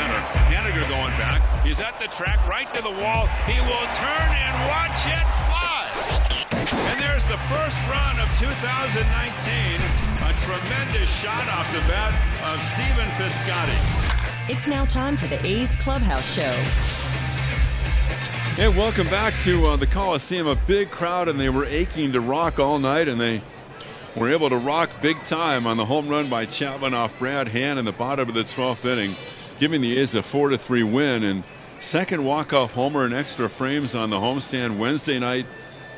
center. Haniger going back. He's at the track, right to the wall. He will turn and watch it fly. And there's the first run of 2019. A tremendous shot off the bat of Stephen Piscotty. It's now time for the A's Clubhouse Show. Hey, welcome back to uh, the Coliseum. A big crowd, and they were aching to rock all night, and they were able to rock big time on the home run by Chapman off Brad Hand in the bottom of the 12th inning, giving the A's a 4 to 3 win. And second walk-off homer and extra frames on the homestand Wednesday night.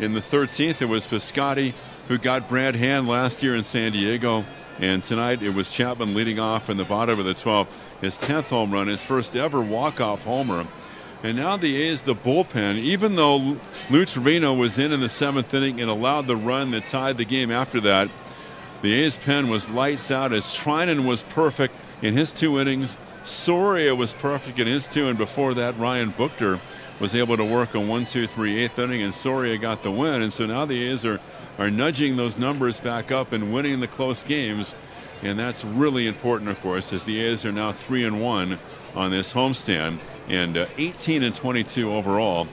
In the 13th, it was Piscotty who got Brad Hand last year in San Diego. And tonight it was Chapman leading off in the bottom of the 12th. His 10th home run, his first ever walk-off homer. And now the A's, the bullpen, even though Lou Trivino was in in the seventh inning and allowed the run that tied the game after that, the A's pen was lights out as Treinen was perfect in his two innings. Soria was perfect in his two, and before that, Ryan Buchter was able to work a one, two, three, eighth inning, and Soria got the win. And so now the A's are, are nudging those numbers back up and winning the close games. And that's really important, of course, as the A's are now three and one on this homestand and uh, 18 and 22 overall.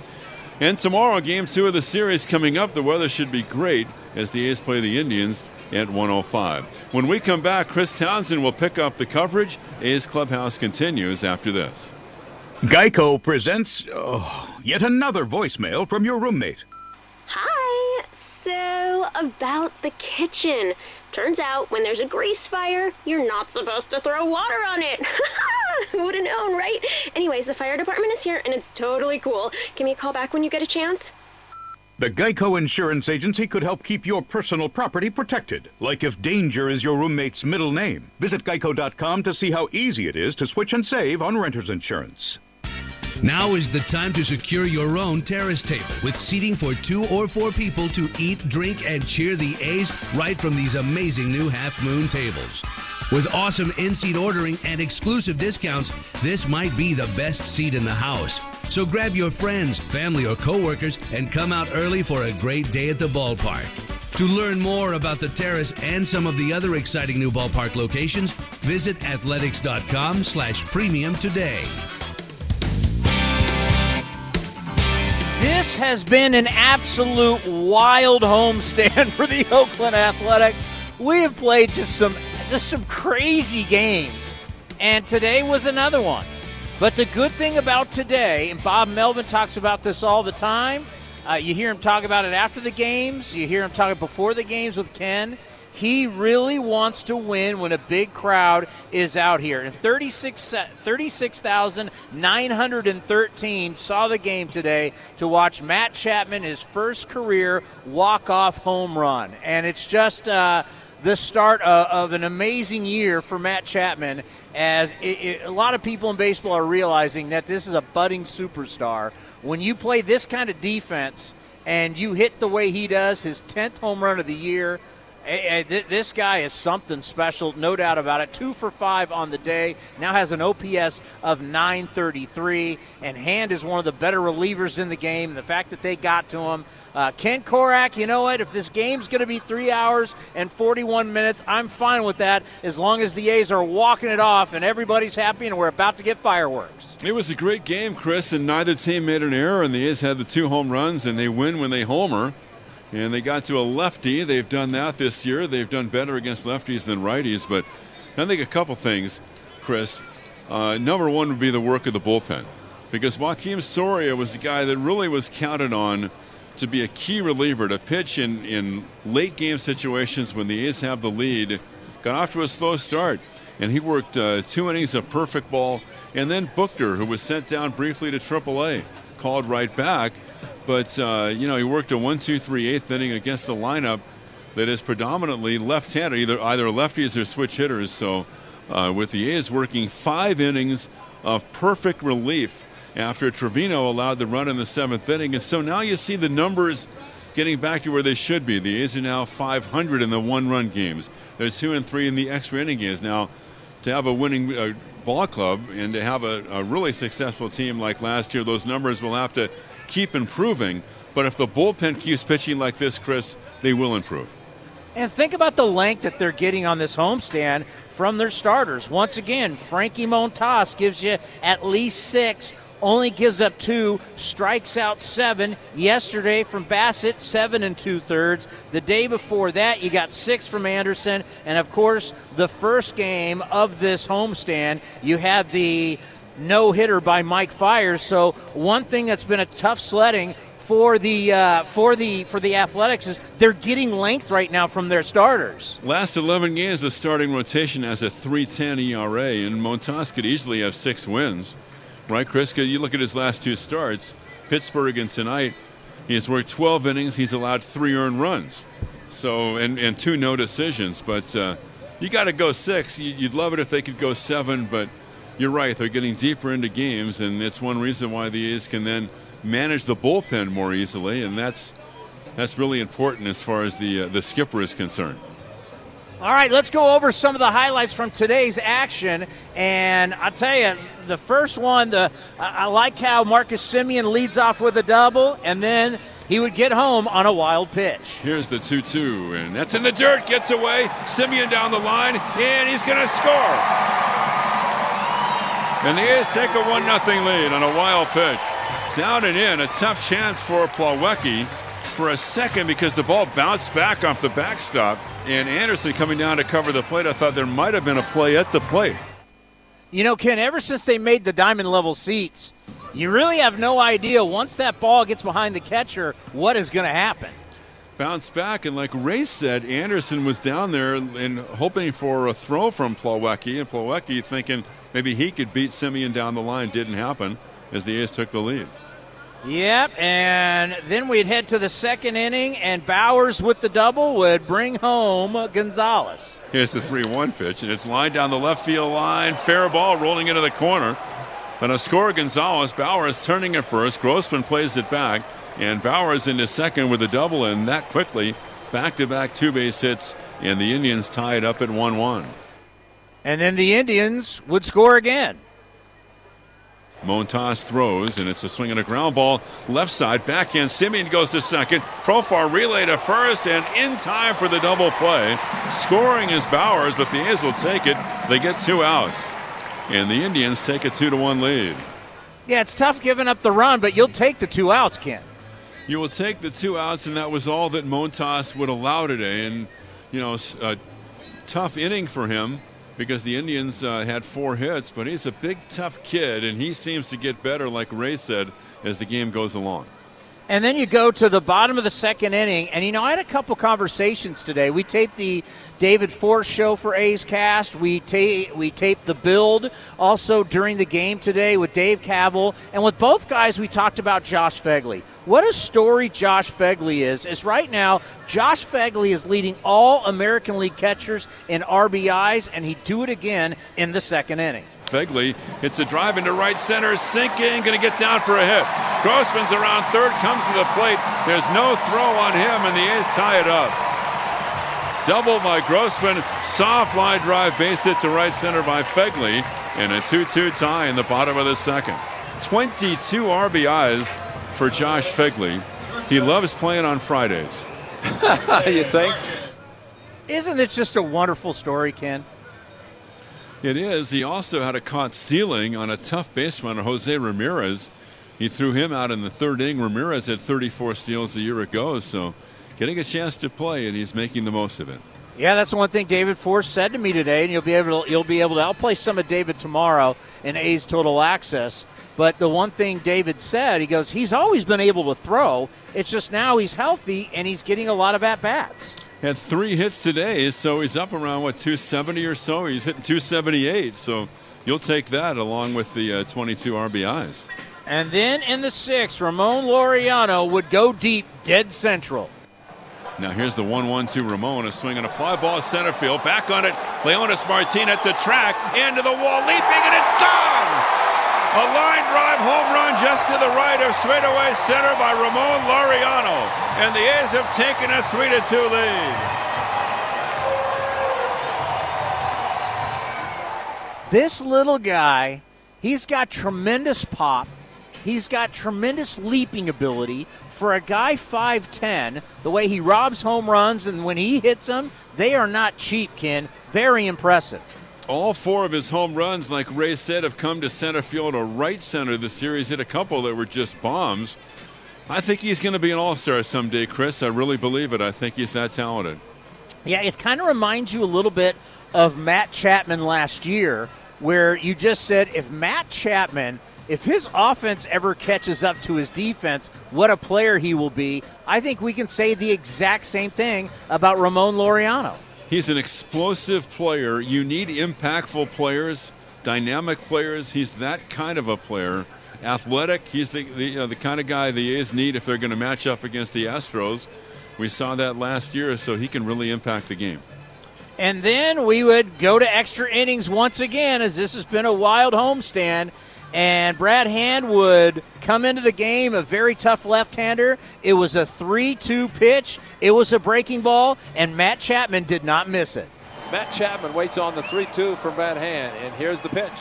And tomorrow, game two of the series coming up. The weather should be great as the A's play the Indians at 105. When we come back, Chris Townsend will pick up the coverage. A's Clubhouse continues after this. Geico presents oh, yet another voicemail from your roommate. Hi. So, about the kitchen. Turns out when there's a grease fire, you're not supposed to throw water on it. Who would have known, right? Anyways, the fire department is here and it's totally cool. Give me a call back when you get a chance. The Geico Insurance Agency could help keep your personal property protected, like if danger is your roommate's middle name. Visit geico.com to see how easy it is to switch and save on renter's insurance. Now is the time to secure your own terrace table with seating for two or four people to eat, drink, and cheer the A's right from these amazing new half moon tables. With awesome in seat ordering and exclusive discounts, this might be the best seat in the house. So grab your friends, family, or coworkers and come out early for a great day at the ballpark. To learn more about the terrace and some of the other exciting new ballpark locations, visit athletics.com slash premium today. This has been an absolute wild homestand for the Oakland Athletics. We have played just some just some crazy games, and today was another one. But the good thing about today, and Bob Melvin talks about this all the time. Uh, you hear him talk about it after the games. You hear him talk before the games with Ken. He really wants to win when a big crowd is out here. And 36 36,913 saw the game today to watch Matt Chapman, his first career walk-off home run. And it's just uh, the start of, of, an amazing year for Matt Chapman as it, it, a lot of people in baseball are realizing that this is a budding superstar. When you play this kind of defense and you hit the way he does, his 10th home run of the year – this guy is something special, no doubt about it. Two for five on the day. Now has an OPS of 933, and Hand is one of the better relievers in the game. The fact that they got to him. Uh, Ken Korach, you know what? If this game's going to be three hours and 41 minutes, I'm fine with that as long as the A's are walking it off and everybody's happy and we're about to get fireworks. It was a great game, Chris, and neither team made an error, and the A's had the two home runs, and they win when they homer. And they got to a lefty. They've done that this year. They've done better against lefties than righties. But I think a couple things, Chris. Uh, number one would be the work of the bullpen. Because Joakim Soria was the guy that really was counted on to be a key reliever to pitch in, in late game situations when the A's have the lead. Got off to a slow start, and he worked uh, two innings of perfect ball. And then Buchter, who was sent down briefly to AAA, called right back but, uh, you know, he worked a one, two, three, eighth inning against the lineup that is predominantly left handed, either, either lefties or switch hitters. So, uh, with the A's working five innings of perfect relief after Trivino allowed the run in the seventh inning. And so now you see the numbers getting back to where they should be. The A's are now 500 in the one run games, they're two and three in the extra inning games. Now, to have a winning uh, ball club and to have a, a really successful team like last year, those numbers will have to keep improving. But if the bullpen keeps pitching like this, Chris, they will improve. And think about the length that they're getting on this homestand from their starters. Once again, Frankie Montas gives you at least six, only gives up two, strikes out seven. Yesterday from Bassitt, seven and two thirds. The day before that, you got six from Anderson. And of course, the first game of this homestand, you had the no hitter by Mike Fiers. So, one thing that's been a tough sledding for the uh, for the for the Athletics is they're getting length right now from their starters. Last 11 games, the starting rotation has a 3.10 ERA, and Montas could easily have six wins, right, Chris? You look at his last two starts, Pittsburgh and tonight. He has worked 12 innings. He's allowed three earned runs, so and and two no decisions. But uh, you got to go six. You'd love it if they could go seven, but you're right. They're getting deeper into games, and it's one reason why the A's can then manage the bullpen more easily, and that's that's really important as far as the uh, the skipper is concerned. All right, let's go over some of the highlights from today's action. And I'll tell you, the first one, the I like how Marcus Semien leads off with a double, and then he would get home on a wild pitch. Here's the 2 2, and that's in the dirt, gets away. Semien down the line, and he's going to score. And the A's take a 1 0 lead on a wild pitch. Down and in, a tough chance for Plawecki for a second because the ball bounced back off the backstop. And Anderson coming down to cover the plate, I thought there might have been a play at the plate. You know, Ken, ever since they made the diamond level seats, you really have no idea once that ball gets behind the catcher what is going to happen. Bounce back, and like Ray said, Anderson was down there and hoping for a throw from Plawecki, and Plawecki thinking maybe he could beat Semien down the line. Didn't happen as the A's took the lead. Yep, and then we'd head to the second inning, and Bauers with the double would bring home Gonzalez. Here's the 3 1 pitch, and it's lined down the left field line. Fair ball rolling into the corner. And a score Gonzalez. Bauers turning it first. Grossman plays it back, and Bauers into second with a double, and that quickly back to back two base hits, and the Indians tied up at 1 1. And then the Indians would score again. Montas throws, and it's a swing and a ground ball. Left side, backhand. Semien goes to second. Profar relay to first, and in time for the double play. Scoring is Bauers, but the A's will take it. They get two outs. And the Indians take a 2 to 1 lead. Yeah, it's tough giving up the run, but you'll take the two outs, Ken. You will take the two outs, and that was all that Montas would allow today. And, you know, a tough inning for him because the Indians uh, had four hits, but he's a big, tough kid, and he seems to get better, like Ray said, as the game goes along. And then you go to the bottom of the second inning, and you know, I had a couple conversations today. We taped the David Forst show for A's Cast. We ta- we taped the build also during the game today with Dave Kaval, and with both guys, we talked about Josh Phegley. What a story Josh Phegley is! Is right now Josh Phegley is leading all American League catchers in RBIs, and he'd do it again in the second inning. Phegley hits a drive into right center, sinking, going to get down for a hit. Grossman's around third, comes to the plate. There's no throw on him, and the A's tie it up. Double by Grossman, soft line drive, base hit to right center by Phegley, and a 2 2 tie in the bottom of the second. 22 RBIs for Josh Phegley. He loves playing on Fridays. you think? Isn't it just a wonderful story, Ken? It is. He also had a caught stealing on a tough base runner, Jose Ramirez. He threw him out in the third inning. Ramirez had 34 steals a year ago, so getting a chance to play, and he's making the most of it. Yeah, that's one thing David Forst said to me today, and you'll be able to, you'll be able to. I'll play some of David tomorrow in A's Total Access. But the one thing David said, he goes, he's always been able to throw. It's just now he's healthy and he's getting a lot of at bats. Had three hits today, so he's up around what 270 or so. He's hitting 278, so you'll take that along with the uh, 22 RBIs. And then in the sixth, Ramon Laureano would go deep, dead central. Now here's the 1-1-2 Ramon, a swing and a fly ball center field. Back on it, Leonys Martin at the track, into the wall, leaping, and it's gone! A line drive home run just to the right of straightaway center by Ramon Laureano. And the A's have taken a 3 to 2 lead. This little guy, he's got tremendous pop. He's got tremendous leaping ability for a guy 5'10, the way he robs home runs and when he hits them, they are not cheap, Ken. Very impressive. All four of his home runs, like Ray said, have come to center field or right center this series. Hit a couple that were just bombs. I think he's going to be an all star someday, Chris. I really believe it. I think he's that talented. Yeah, it kind of reminds you a little bit of Matt Chapman last year, where you just said if Matt Chapman, if his offense ever catches up to his defense, what a player he will be. I think we can say the exact same thing about Ramon Laureano. He's an explosive player. You need impactful players, dynamic players. He's that kind of a player athletic. He's the the, you know, the kind of guy the A's need if they're going to match up against the Astros. We saw that last year, so he can really impact the game. And then we would go to extra innings once again, as this has been a wild homestand. And Brad Hand would come into the game, a very tough left hander. It was a 3 2 pitch, it was a breaking ball, and Matt Chapman did not miss it. Matt Chapman waits on the 3 2 from Brad Hand, and here's the pitch.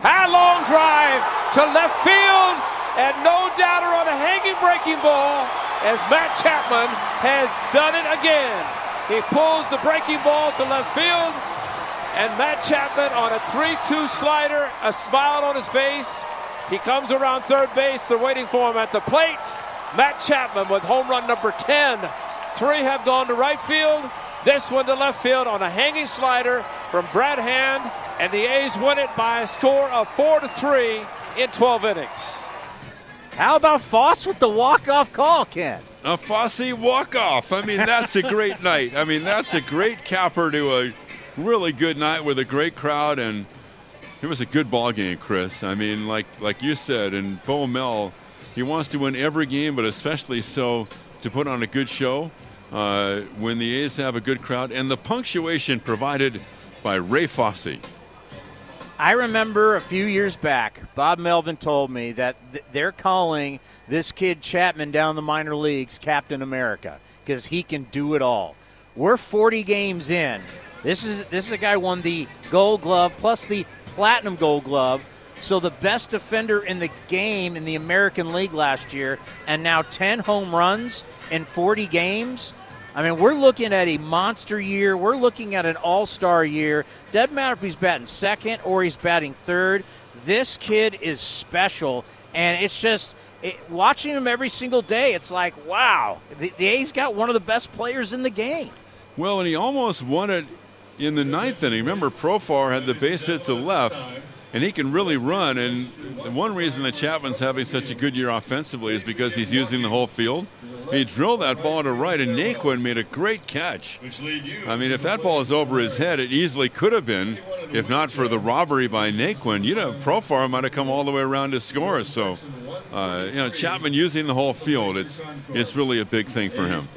High long drive to left field, and no doubter on a hanging breaking ball as Matt Chapman has done it again. He pulls the breaking ball to left field, and Matt Chapman on a 3 2 slider, a smile on his face. He comes around third base. They're waiting for him at the plate. Matt Chapman with home run number 10. Three have gone to right field. This one to left field on a hanging slider from Brad Hand, and the A's win it by a score of four to three in 12 innings. How about Foss with the walk-off call, Ken? A Fosse walk-off. I mean, that's a great night. I mean, that's a great capper to a really good night with a great crowd, and it was a good ball game, Chris. I mean, like like you said, and Bo Mel, he wants to win every game, but especially so to put on a good show uh, when the A's have a good crowd, and the punctuation provided by Ray Fosse. I remember a few years back, Bob Melvin told me that th- they're calling this kid Chapman down the minor leagues Captain America because he can do it all. We're 40 games in. This is this is a guy won the Gold Glove plus the Platinum Gold Glove. So the best defender in the game in the American League last year, and now 10 home runs in 40 games. I mean, we're looking at a monster year. We're looking at an all star year. Doesn't matter if he's batting second or he's batting third. This kid is special, and it's just it, watching him every single day. It's like, wow, the, the A's got one of the best players in the game. Well, and he almost won it in the ninth inning. Remember, Profar had the base hit to left, and he can really run. And one reason that Chapman's having such a good year offensively is because he's using the whole field. He drilled that ball to right, and Naquin made a great catch. I mean, if that ball is over his head, it easily could have been. If not for the robbery by Naquin, you'd have Profar might have come all the way around to score. So, uh, you know, Chapman using the whole field, it's it's really a big thing for him.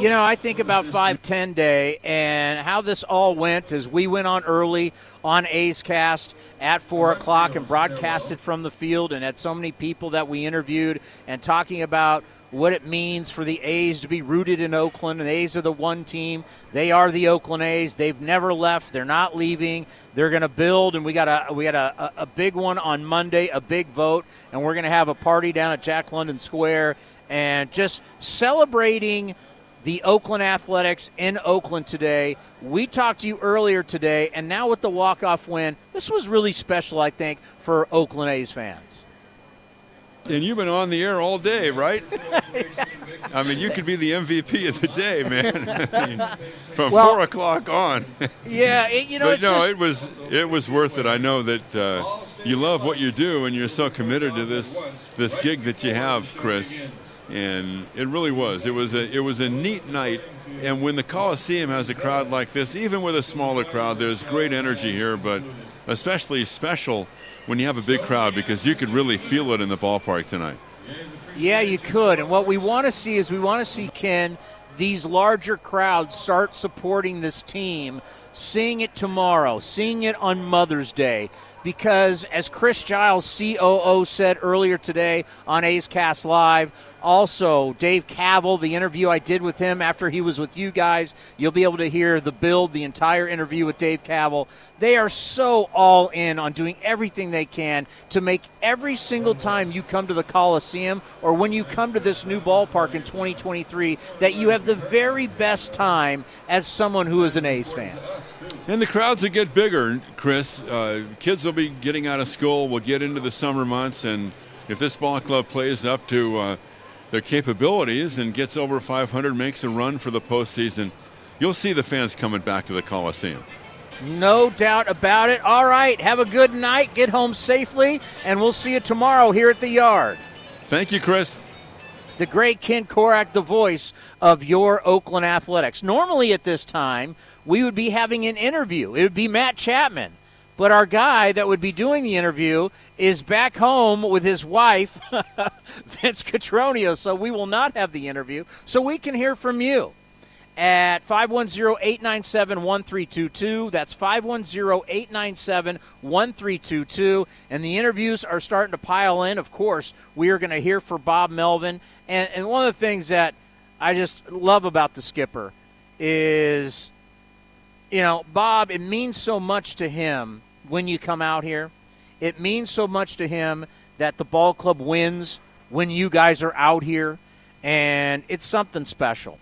You know, I think about 510 day and how this all went as we went on early on A's Cast at 4 o'clock and broadcasted from the field and had so many people that we interviewed and talking about what it means for the A's to be rooted in Oakland. And the A's are the one team. They are the Oakland A's. They've never left. They're not leaving. They're going to build, and we got a we got a, a big one on Monday, a big vote, and we're going to have a party down at Jack London Square, and just celebrating the Oakland Athletics in Oakland today. We talked to you earlier today, and now with the walk-off win, this was really special, I think, for Oakland A's fans. And you've been on the air all day, right? I mean, you could be the MVP of the day, man. I mean, from Well- four o'clock on. Yeah, it, you know, but no, just, it was it was worth it. I know that uh, you love what you do, and you're so committed to this this gig that you have, Chris. And it really was. It was a it was a neat night. And when the Coliseum has a crowd like this, even with a smaller crowd, there's great energy here. But especially special when you have a big crowd because you could really feel it in the ballpark tonight. Yeah, you could. And what we want to see is we want to see Ken these larger crowds start supporting this team, seeing it tomorrow, seeing it on Mother's Day. Because as Chris Giles, COO, said earlier today on A's Cast Live, also Dave Kaval, the interview I did with him after he was with you guys, you'll be able to hear the build, the entire interview with Dave Kaval. They are so all in on doing everything they can to make every single time you come to the Coliseum or when you come to this new ballpark in 2023 that you have the very best time as someone who is an A's fan. And the crowds will get bigger, Chris. Uh, kids will be getting out of school. We'll get into the summer months, and if this ball club plays up to uh, their capabilities and gets over 500, makes a run for the postseason, you'll see the fans coming back to the Coliseum. No doubt about it. All right, have a good night. Get home safely, and we'll see you tomorrow here at the yard. Thank you, Chris. The great Ken Korach, the voice of your Oakland Athletics. Normally at this time, we would be having an interview. It would be Matt Chapman. But our guy that would be doing the interview is back home with his wife, Vince Cotroneo. So we will not have the interview. So we can hear from you at 510-897-1322. That's 510-897-1322. And the interviews are starting to pile in. Of course, we are going to hear from Bob Melvin. And, and one of the things that I just love about the skipper is, you know, Bob, it means so much to him when you come out here. It means so much to him that the ball club wins when you guys are out here. And it's something special.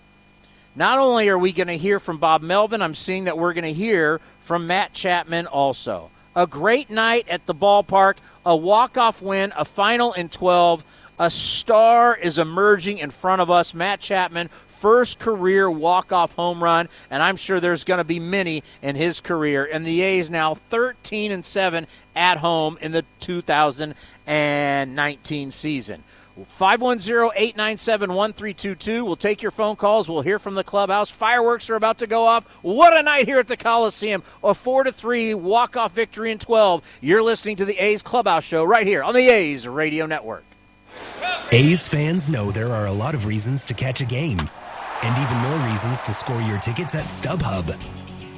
Not only are we going to hear from Bob Melvin, I'm seeing that we're going to hear from Matt Chapman also. A great night at the ballpark, a walk-off win, a final in 12. A star is emerging in front of us. Matt Chapman, first career walk-off home run, and I'm sure there's going to be many in his career. And the A's now 13 and 7 at home in the 2019 season. 510-897-1322. We'll take your phone calls. We'll hear from the clubhouse. Fireworks are about to go off. What a night here at the Coliseum. A 4 to 3 walk-off victory in 12. You're listening to the A's Clubhouse show right here on the A's Radio Network. A's fans know there are a lot of reasons to catch a game and even more reasons to score your tickets at StubHub.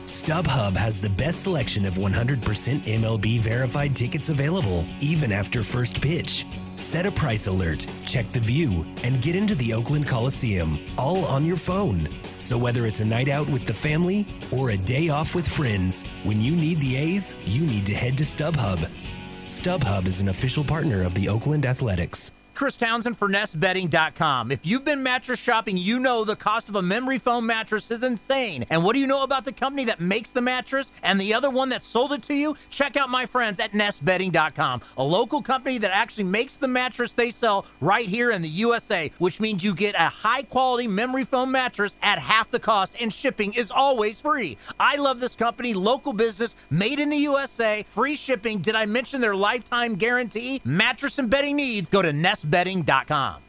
StubHub has the best selection of 100% MLB verified tickets available, even after first pitch. Set a price alert, check the view, and get into the Oakland Coliseum, all on your phone. So whether it's a night out with the family or a day off with friends, when you need the A's, you need to head to StubHub. StubHub is an official partner of the Oakland Athletics. Chris Townsend for NestBedding.com. If you've been mattress shopping, you know the cost of a memory foam mattress is insane. And what do you know about the company that makes the mattress and the other one that sold it to you? Check out my friends at NestBedding.com, a local company that actually makes the mattress they sell right here in the USA, which means you get a high quality memory foam mattress at half the cost, and shipping is always free. I love this company, local business, made in the USA, free shipping. Did I mention their lifetime guarantee? Mattress and bedding needs, go to Nest Bedding.com.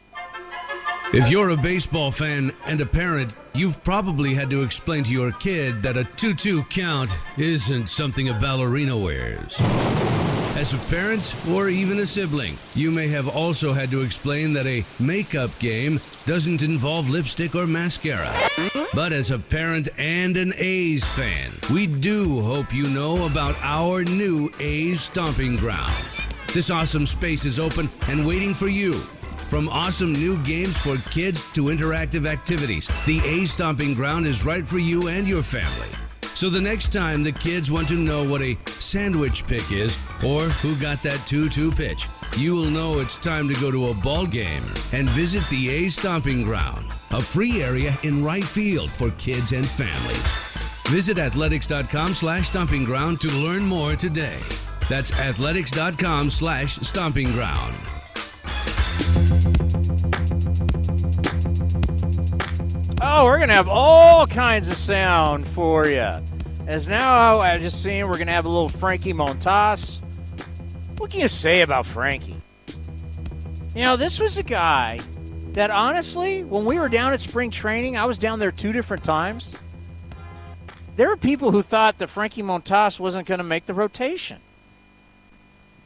If you're a baseball fan and a parent, you've probably had to explain to your kid that a 2 2 count isn't something a ballerina wears. As a parent or even a sibling, you may have also had to explain that a makeup game doesn't involve lipstick or mascara. But as a parent and an A's fan, we do hope you know about our new A's Stomping Ground. This awesome space is open and waiting for you. From awesome new games for kids to interactive activities, the A Stomping Ground is right for you and your family. So the next time the kids want to know what a sandwich pick is or who got that 2 2 pitch, you will know it's time to go to a ball game and visit the A Stomping Ground, a free area in right field for kids and families. Visit athletics.com slash stomping ground to learn more today. That's athletics.com slash stomping ground. Oh, we're going to have all kinds of sound for you. As now I just seen, we're going to have a little Frankie Montas. What can you say about Frankie? You know, this was a guy that honestly, when we were down at spring training, I was down there two different times. There were people who thought that Frankie Montas wasn't going to make the rotation.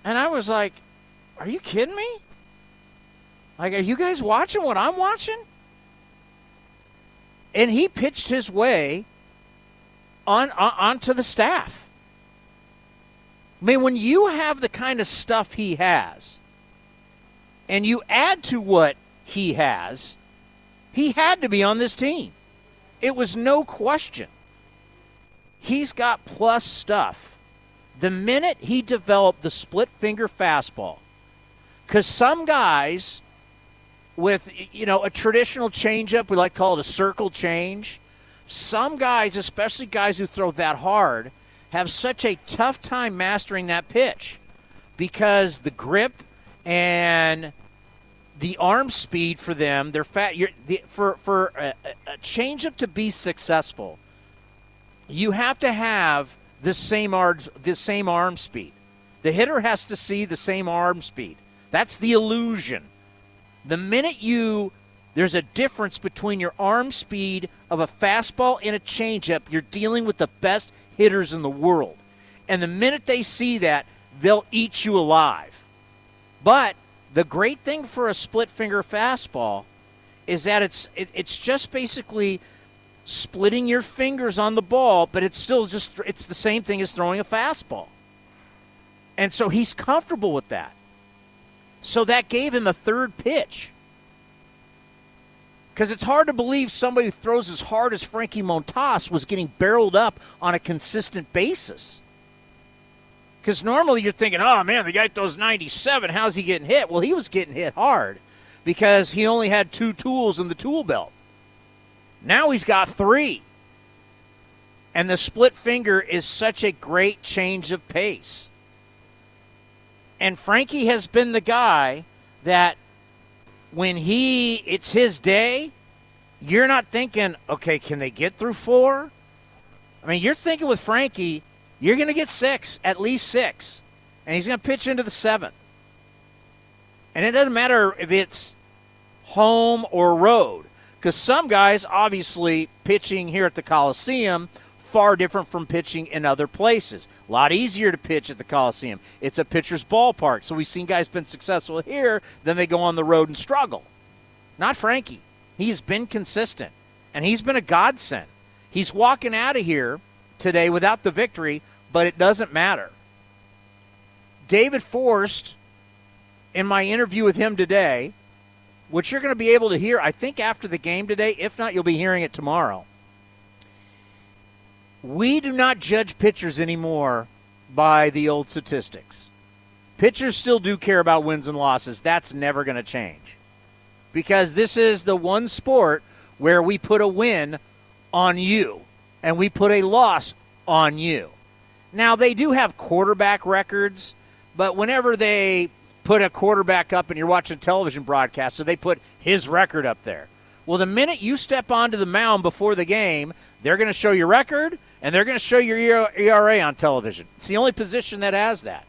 And I was like, are you kidding me? Like, are you guys watching what I'm watching? And he pitched his way on, on onto the staff. I mean, when you have the kind of stuff he has, and you add to what he has, he had to be on this team. It was no question. He's got plus stuff the minute he developed the split finger fastball, because some guys with you know a traditional changeup, we like to call it a circle change. Some guys, especially guys who throw that hard, have such a tough time mastering that pitch because the grip and the arm speed for them, they're fat. The, for for a, a changeup to be successful, you have to have the same arm the same arm speed. The hitter has to see the same arm speed. That's the illusion. The minute you there's a difference between your arm speed of a fastball and a changeup, you're dealing with the best hitters in the world. And the minute they see that, they'll eat you alive. But the great thing for a split finger fastball is that it's it, it's just basically splitting your fingers on the ball, but it's still just it's the same thing as throwing a fastball. And so he's comfortable with that. So that gave him a third pitch. Because it's hard to believe somebody who throws as hard as Frankie Montas was getting barreled up on a consistent basis. Because normally you're thinking, oh man, the guy throws 97. How's he getting hit? Well, he was getting hit hard because he only had two tools in the tool belt. Now he's got three. And the split finger is such a great change of pace. And Frankie has been the guy that when he it's his day, you're not thinking, okay, can they get through four? I mean, you're thinking with Frankie, you're going to get six, at least six, and he's going to pitch into the seventh. And it doesn't matter if it's home or road, because some guys, obviously, pitching here at the Coliseum, far different from pitching in other places. A lot easier to pitch at the Coliseum. It's a pitcher's ballpark. So we've seen guys been successful here, then they go on the road and struggle. Not Frankie. He's been consistent, and he's been a godsend. He's walking out of here today without the victory, but it doesn't matter. David Forst, in my interview with him today, which you're going to be able to hear, I think, after the game today. If not, you'll be hearing it tomorrow we do not judge pitchers anymore by the old statistics. Pitchers still do care about wins and losses. That's never going to change. Because this is the one sport where we put a win on you and we put a loss on you. Now, they do have quarterback records, but whenever they put a quarterback up and you're watching a television broadcast, so they put his record up there. Well, the minute you step onto the mound before the game, they're going to show your record and they're going to show your ERA on television. It's the only position that has that.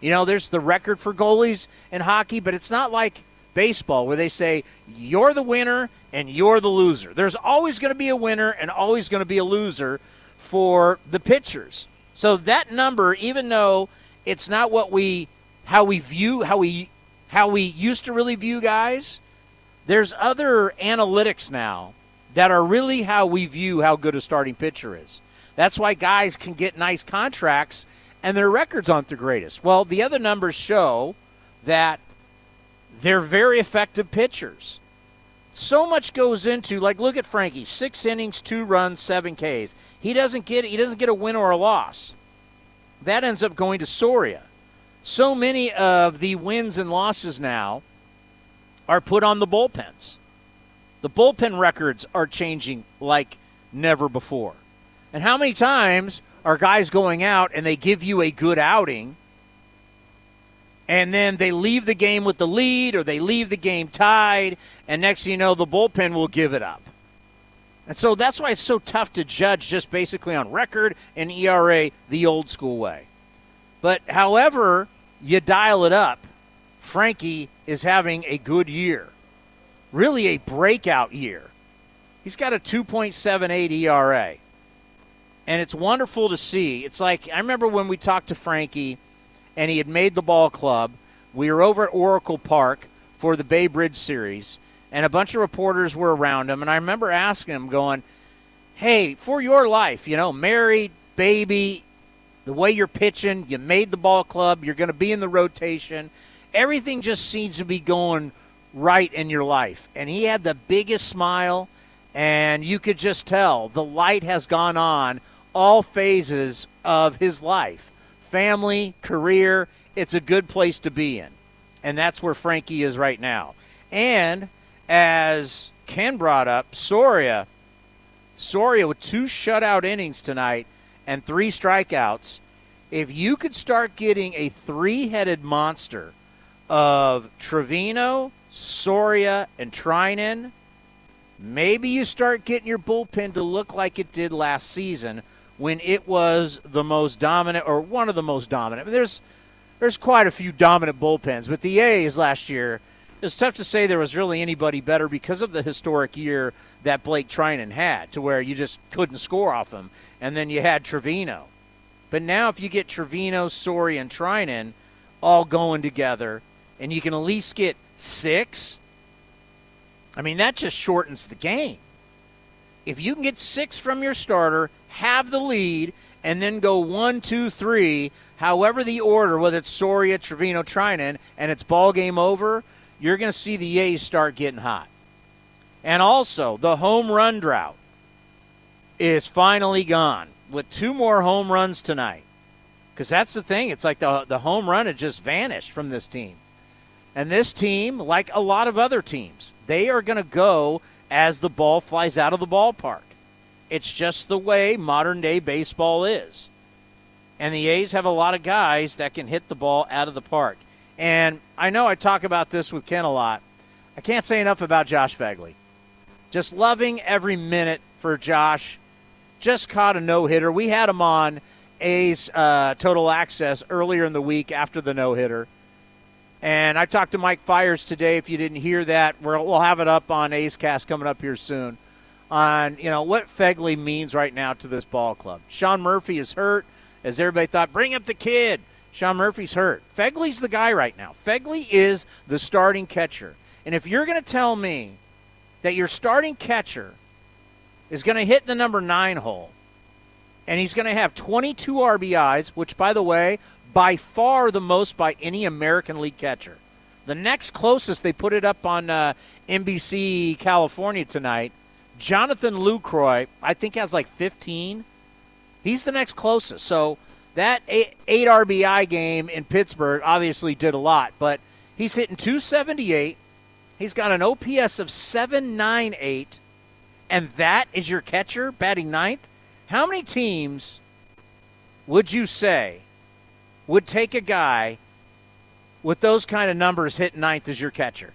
You know, there's the record for goalies in hockey, but it's not like baseball where they say you're the winner and you're the loser. There's always going to be a winner and always going to be a loser for the pitchers. So that number, even though it's not what we how we view how we how we used to really view guys, there's other analytics now that are really how we view how good a starting pitcher is. That's why guys can get nice contracts and their records aren't the greatest. Well, the other numbers show that they're very effective pitchers. So much goes into like look at Frankie, 6 innings, 2 runs, 7 Ks. He doesn't get he doesn't get a win or a loss. That ends up going to Soria. So many of the wins and losses now are put on the bullpens. The bullpen records are changing like never before. And how many times are guys going out and they give you a good outing and then they leave the game with the lead or they leave the game tied and next thing you know the bullpen will give it up. And so that's why it's so tough to judge just basically on record and ERA the old school way. But however you dial it up, Frankie is having a good year. Really a breakout year. He's got a 2.78 ERA and it's wonderful to see. It's like I remember when we talked to Frankie, and he had made the ball club. We were over at Oracle Park for the Bay Bridge series, and a bunch of reporters were around him. And I remember asking him, going, "Hey, for your life, you know, married, baby, the way you're pitching, you made the ball club, you're going to be in the rotation. Everything just seems to be going right in your life." And he had the biggest smile, and you could just tell the light has gone on all phases of his life family, career. It's a good place to be in. And that's where Frankie is right now. And as Ken brought up, Soria, Soria with two shutout innings tonight and three strikeouts, if you could start getting a three headed monster of Trivino, Soria, and Treinen, maybe you start getting your bullpen to look like it did last season when it was the most dominant or one of the most dominant. I mean, there's there's quite a few dominant bullpens, but the A's last year it's tough to say there was really anybody better because of the historic year that Blake Treinen had, to where you just couldn't score off him. And then you had Trivino. But now, if you get Trivino, Soria, and Treinen all going together, and you can at least get six, I mean, that just shortens the game. If you can get six from your starter, have the lead, and then go one, two, three, however the order, whether it's Soria, Trivino, Treinen, and it's ball game over, you're going to see the A's start getting hot. And also, the home run drought is finally gone with two more home runs tonight. Because that's the thing. It's like the, the home run had just vanished from this team. And this team, like a lot of other teams, they are going to go as the ball flies out of the ballpark. It's just the way modern day baseball is. And the A's have a lot of guys that can hit the ball out of the park. And I know I talk about this with Ken a lot. I can't say enough about Josh Phegley. Just loving every minute for Josh. Just caught a no hitter. We had him on A's uh, Total Access earlier in the week after the no hitter. And I talked to Mike Fiers today. If you didn't hear that, we'll have it up on A's Cast coming up here soon. On you know what Phegley means right now to this ball club. Sean Murphy is hurt, as everybody thought. Bring up the kid. Sean Murphy's hurt. Phegley's the guy right now. Phegley is the starting catcher. And if you're going to tell me that your starting catcher is going to hit the number nine hole and he's going to have 22 RBIs, which, by the way, by far the most by any American League catcher. The next closest, they put it up on uh, NBC California tonight. Jonathan Lucroy, I think, has like 15. He's the next closest. So that eight, eight RBI game in Pittsburgh obviously did a lot, but he's hitting 278. He's got an OPS of 798, and that is your catcher batting ninth. How many teams would you say would take a guy with those kind of numbers hitting ninth as your catcher?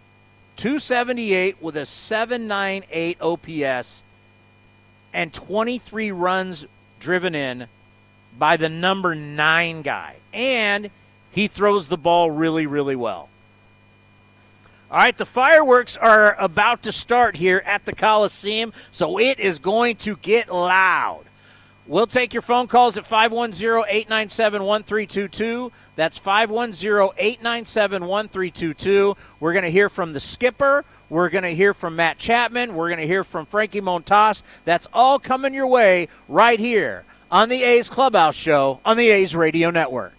278 with a 798 OPS and 23 runs driven in by the number nine guy. And he throws the ball really, really well. All right, the fireworks are about to start here at the Coliseum, so it is going to get loud. We'll take your phone calls at 510 897 1322. That's 510 897 1322. We're going to hear from the skipper. We're going to hear from Matt Chapman. We're going to hear from Frankie Montas. That's all coming your way right here on the A's Clubhouse Show on the A's Radio Network.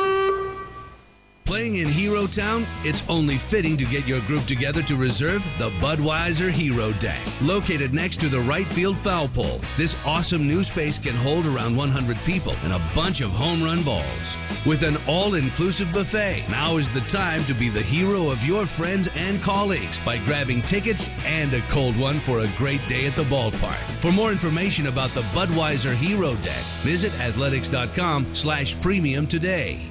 Playing in Hero Town, it's only fitting to get your group together to reserve the Budweiser Hero Deck. Located next to the right field foul pole, this awesome new space can hold around 100 people and a bunch of home run balls. With an all inclusive buffet, now is the time to be the hero of your friends and colleagues by grabbing tickets and a cold one for a great day at the ballpark. For more information about the Budweiser Hero Deck, visit athletics.com slash premium today.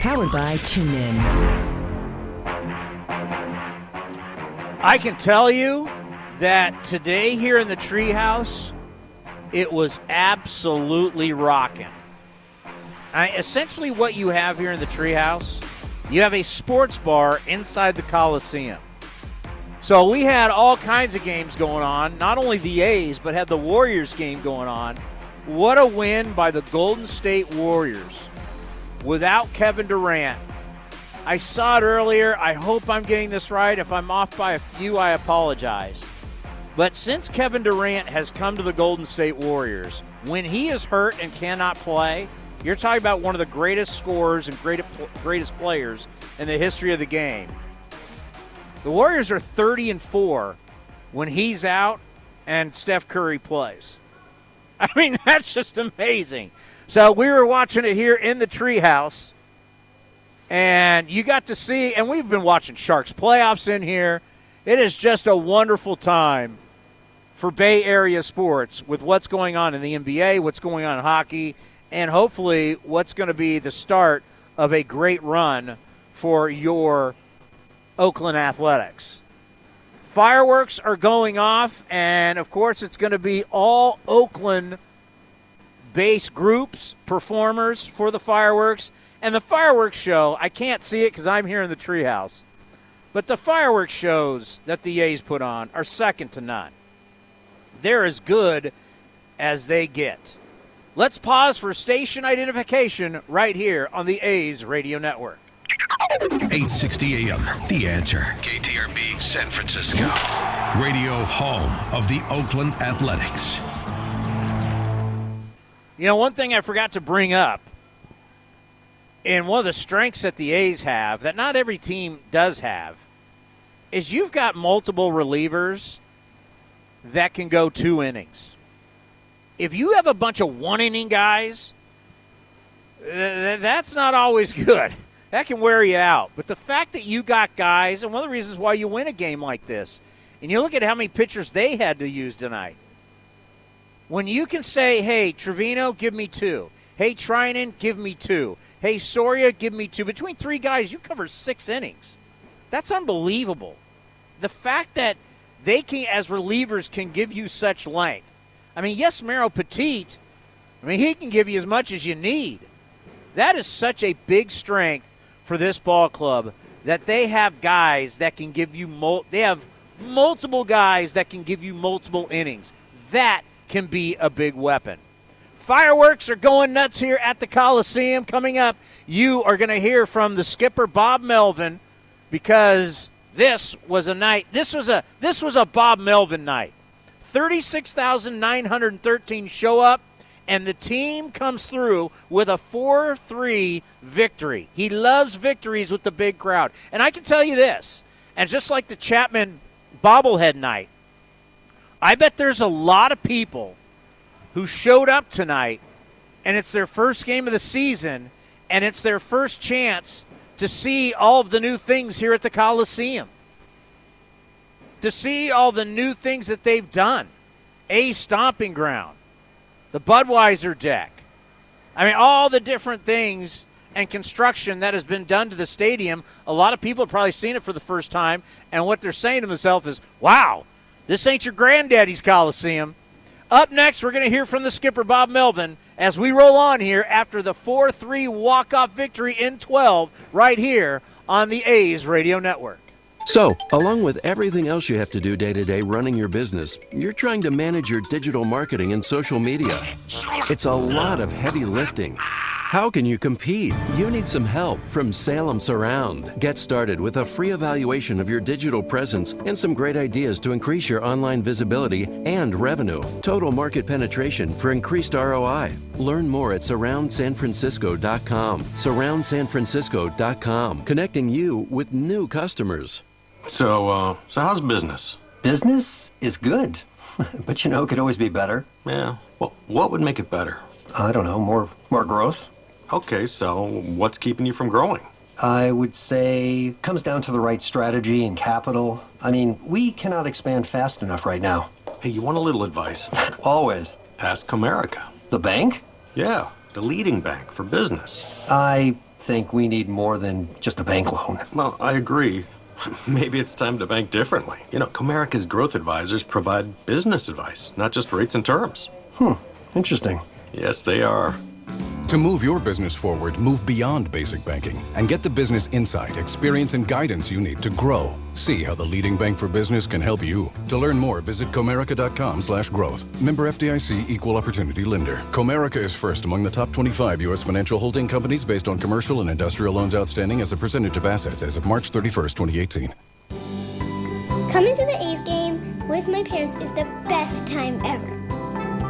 powered by TuneIn. I can tell you that today here in the treehouse, it was absolutely rocking. I, essentially, what you have here in the treehouse, you have a sports bar inside the Coliseum. So we had all kinds of games going on, not only the A's, but had the Warriors game going on. What a win by the Golden State Warriors without Kevin Durant. I saw it earlier. I hope I'm getting this right. If I'm off by a few, I apologize. But since Kevin Durant has come to the Golden State Warriors, when he is hurt and cannot play, you're talking about one of the greatest scorers and greatest, greatest players in the history of the game. The Warriors are 30 and 4 when he's out and Steph Curry plays. I mean, that's just amazing. So we were watching it here in the treehouse, and you got to see, and we've been watching Sharks playoffs in here. It is just a wonderful time for Bay Area sports with what's going on in the NBA, what's going on in hockey, and hopefully what's going to be the start of a great run for your Oakland Athletics. Fireworks are going off, and of course, it's going to be all Oakland based groups, performers for the fireworks. And the fireworks show, I can't see it because I'm here in the treehouse. But the fireworks shows that the A's put on are second to none. They're as good as they get. Let's pause for station identification right here on the A's Radio Network. 860 AM, The Answer. KTRB, San Francisco. Radio home of the Oakland Athletics. You know, one thing I forgot to bring up, and one of the strengths that the A's have that not every team does have, is you've got multiple relievers that can go two innings. If you have a bunch of one inning guys, th- that's not always good. That can wear you out. But the fact that you got guys, and one of the reasons why you win a game like this, and you look at how many pitchers they had to use tonight. When you can say, hey, Trivino, give me two. Hey, Treinen, give me two. Hey, Soria, give me two. Between three guys, you cover six innings. That's unbelievable. The fact that they can, as relievers, can give you such length. I mean, yes, Mero Petit, I mean, he can give you as much as you need. That is such a big strength for this ball club that they have guys that can give you mul- they have multiple guys that can give you multiple innings. That can be a big weapon. Fireworks are going nuts here at the Coliseum. Coming up, you are going to hear from the skipper Bob Melvin because this was a night. This was a this was a Bob Melvin night. 36,913 show up and the team comes through with a 4 3 victory. He loves victories with the big crowd. And I can tell you this, and just like the Chapman bobblehead night, I bet there's a lot of people who showed up tonight, and it's their first game of the season, and it's their first chance to see all of the new things here at the Coliseum. To see all the new things that they've done. A stomping ground the Budweiser deck. I mean, all the different things and construction that has been done to the stadium. A lot of people have probably seen it for the first time, and what they're saying to themselves is, wow, this ain't your granddaddy's Coliseum. Up next, we're going to hear from the skipper, Bob Melvin, as we roll on here after the 4 3 walk off victory in 12 right here on the A's Radio Network. So, along with everything else you have to do day to day running your business, you're trying to manage your digital marketing and social media. It's a lot of heavy lifting. How can you compete? You need some help from Salem Surround. Get started with a free evaluation of your digital presence and some great ideas to increase your online visibility and revenue. Total market penetration for increased ROI. Learn more at surroundsanfrancisco.com. Surroundsanfrancisco.com, connecting you with new customers. So, uh, so how's business? Business is good, but you know, it could always be better. Yeah. Well, what would make it better? I don't know, more more growth. Okay, so what's keeping you from growing? I would say comes down to the right strategy and capital. I mean, we cannot expand fast enough right now. Hey, you want a little advice? Always. Ask Comerica. The bank? Yeah, the leading bank for business. I think we need more than just a bank loan. Well, I agree. Maybe it's time to bank differently. You know, Comerica's growth advisors provide business advice, not just rates and terms. Hmm, interesting. Yes, they are. To move your business forward, move beyond basic banking and get the business insight, experience, and guidance you need to grow. See how the leading bank for business can help you. To learn more, visit comerica.com slash growth. Member FDIC Equal Opportunity Lender. Comerica is first among the top 25 U.S. financial holding companies based on commercial and industrial loans outstanding as a percentage of assets as of March 31st, 2018. Coming to the A's game with my parents is the best time ever.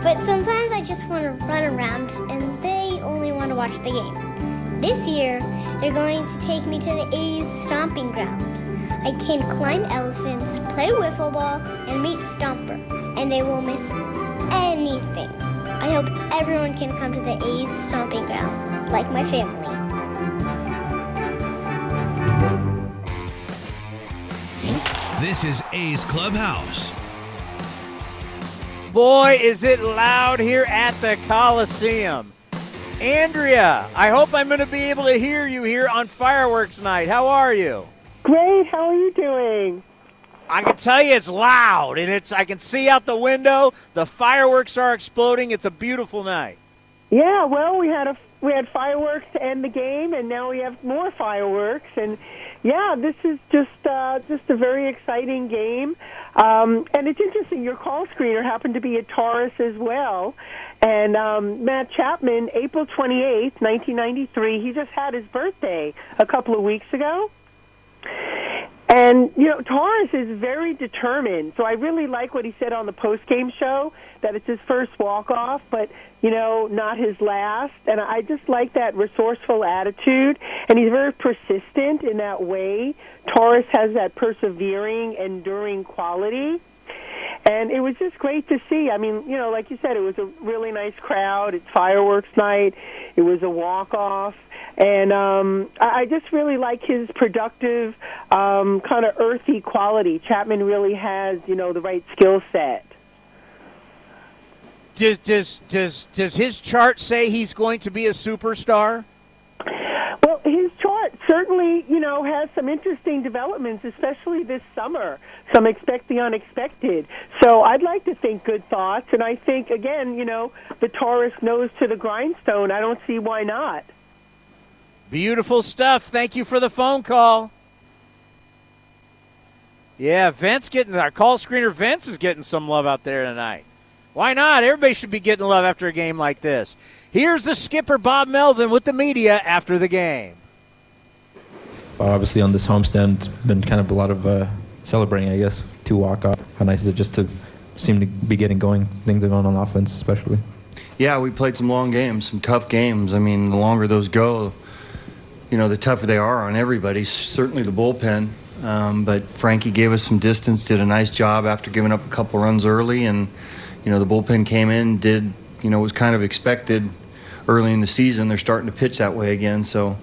But sometimes I just want to run around and only want to watch the game. This year, they're going to take me to the A's stomping ground. I can climb elephants, play wiffle ball, and meet Stomper, and they will miss anything. I hope everyone can come to the A's stomping ground, like my family. This is A's Clubhouse. Boy, is it loud here at the Coliseum. Andrea, I hope I'm going to be able to hear you here on fireworks night. How are you? Great. How are you doing? I can tell you it's loud and it's I can see out the window. The fireworks are exploding. It's a beautiful night. Yeah, well, we had a we had fireworks to end the game and now we have more fireworks and yeah, this is just uh, just a very exciting game. Um, and it's interesting. Your call screener happened to be a Taurus as well. And um, Matt Chapman, April 28th, 1993, he just had his birthday a couple of weeks ago. And, you know, Taurus is very determined. So I really like what he said on the post-game show, that it's his first walk-off, but, you know, not his last. And I just like that resourceful attitude. And he's very persistent in that way. Taurus has that persevering, enduring quality. And it was just great to see. I mean, you know, like you said, it was a really nice crowd. It's fireworks night. It was a walk-off. And um, I I just really like his productive, um, kind of earthy quality. Chapman really has, you know, the right skill set. Does does does does his chart say he's going to be a superstar? Well, his chart certainly, you know, has some interesting developments, especially this summer. Some expect the unexpected. So I'd like to think good thoughts, and I think again, you know, the Taurus nose to the grindstone. I don't see why not. Beautiful stuff. Thank you for the phone call. Yeah, Vince getting our call screener. Vince is getting some love out there tonight. Why not? Everybody should be getting love after a game like this. Here's the skipper Bob Melvin with the media after the game. Obviously, on this homestand, it's been kind of a lot of uh, celebrating, I guess, to walk off. How nice is it just to seem to be getting going, things are going on offense, especially? Yeah, we played some long games, some tough games. I mean, the longer those go, you know, the tougher they are on everybody. Certainly the bullpen. Um, but Frankie gave us some distance, did a nice job after giving up a couple runs early, and you know the bullpen came in, did you know was kind of expected early in the season. They're starting to pitch that way again, so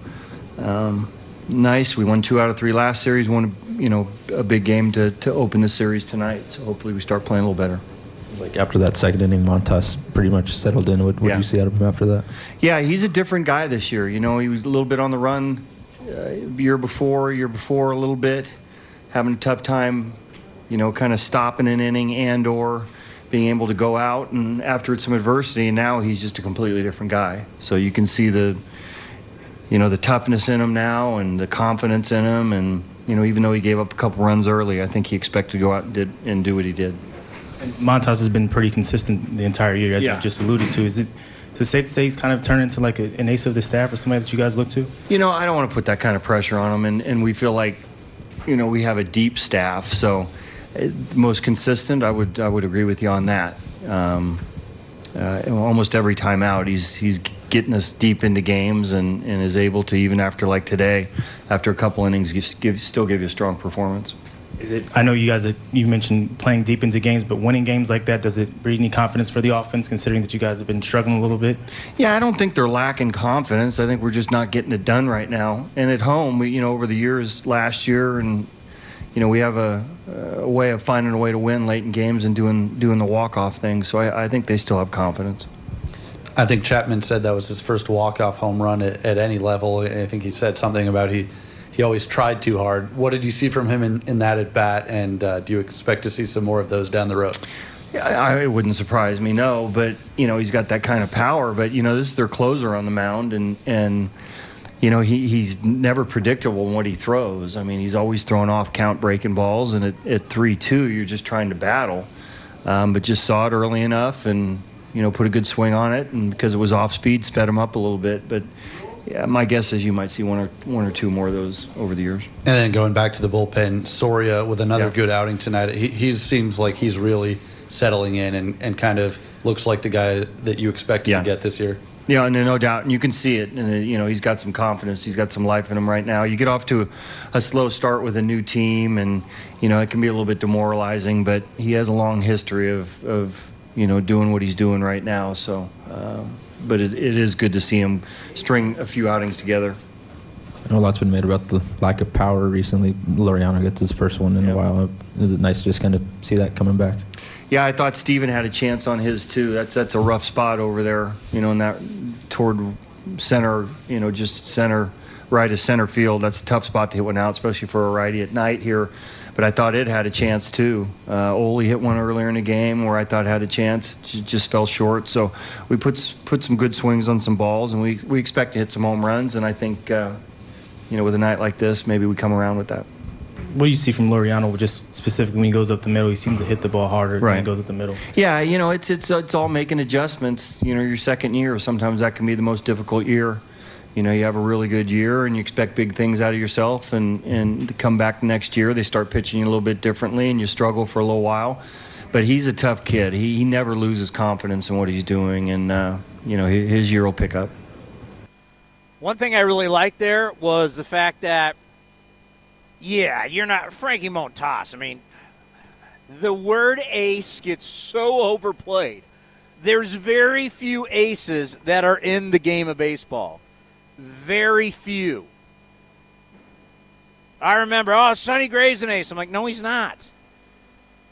um, nice. We won two out of three last series. Won you know a big game to to open the series tonight. So hopefully we start playing a little better. Like after that second inning, Montas pretty much settled in. What, what Yeah. do you see out of him after that? Yeah, he's a different guy this year. You know, he was a little bit on the run uh, year before, year before a little bit, having a tough time, you know, kind of stopping an inning and or being able to go out and after some adversity. And now he's just a completely different guy. So you can see the, you know, the toughness in him now and the confidence in him. And you know, even though he gave up a couple runs early, I think he expected to go out and did and do what he did. Montas has been pretty consistent the entire year, as Yeah. you just alluded to. Is it is it safe to say he's kind of turned into like a, an ace of the staff or somebody that you guys look to? You know, I don't want to put that kind of pressure on him, and, and we feel like, you know, we have a deep staff, so uh, most consistent. I would I would agree with you on that. Um, uh, almost every time out, he's he's getting us deep into games, and, and is able to even after like today, after a couple innings, give, give, still give you a strong performance. Is it? I know you guys. Uh, you mentioned playing deep into games, but winning games like that does it breed any confidence for the offense, considering that you guys have been struggling a little bit? Yeah, I don't think they're lacking confidence. I think we're just not getting it done right now. And at home, we, you know, over the years, last year, and you know, we have a, a way of finding a way to win late in games and doing doing the walk off thing. So I, I think they still have confidence. I think Chapman said that was his first walk-off home run at, at any level. I think he said something about he he always tried too hard. What did you see from him in, in that at bat, and uh, do you expect to see some more of those down the road? Yeah, I, it wouldn't surprise me, no. But you know, he's got that kind of power. But you know, this is their closer on the mound, and and you know, he, he's never predictable in what he throws. I mean, he's always throwing off count breaking balls, and at, at three two, you're just trying to battle. Um, but just saw it early enough, and you know, put a good swing on it, and because it was off speed, sped him up a little bit. But yeah, my guess is you might see one or one or two more of those over the years. And then going back to the bullpen, Soria with another Yeah. good outing tonight. He, he seems like he's really settling in and, and kind of looks like the guy that you expected Yeah. to get this year. Yeah, no, no doubt, and you can see it. And uh, you know, he's got some confidence. He's got some life in him right now. You get off to a, a slow start with a new team, and you know it can be a little bit demoralizing. But he has a long history of, of you know doing what he's doing right now. So, um, but it, it is good to see him string a few outings together. I know a lot's been made about the lack of power recently. Laureano gets his first one in a while. Is it nice to just kind of see that coming back? Yeah, I thought Steven had a chance on his too. That's that's a rough spot over there, you know, in that toward center, you know, just center, right of center field. That's a tough spot to hit one out, especially for a righty at night here. But I thought it had a chance too. Uh, Ole hit one earlier in the game where I thought had a chance, just fell short. So we put put some good swings on some balls, and we we expect to hit some home runs. And I think, uh, you know, with a night like this, maybe we come around with that. What do you see from Laureano? Just specifically when he goes up the middle, he seems to hit the ball harder when he goes up the middle. Yeah, you know, it's it's it's all making adjustments. You know, your second year, sometimes that can be the most difficult year. You know, you have a really good year and you expect big things out of yourself, and and to come back next year, they start pitching you a little bit differently, and you struggle for a little while. But he's a tough kid. He he never loses confidence in what he's doing, and uh, you know, his, his year will pick up. One thing I really liked there was the fact that, yeah, you're not Frankie Montas. I mean, the word ace gets so overplayed. There's very few aces that are in the game of baseball. Very few. I remember, oh, Sonny Gray's an ace. I'm like, no, he's not.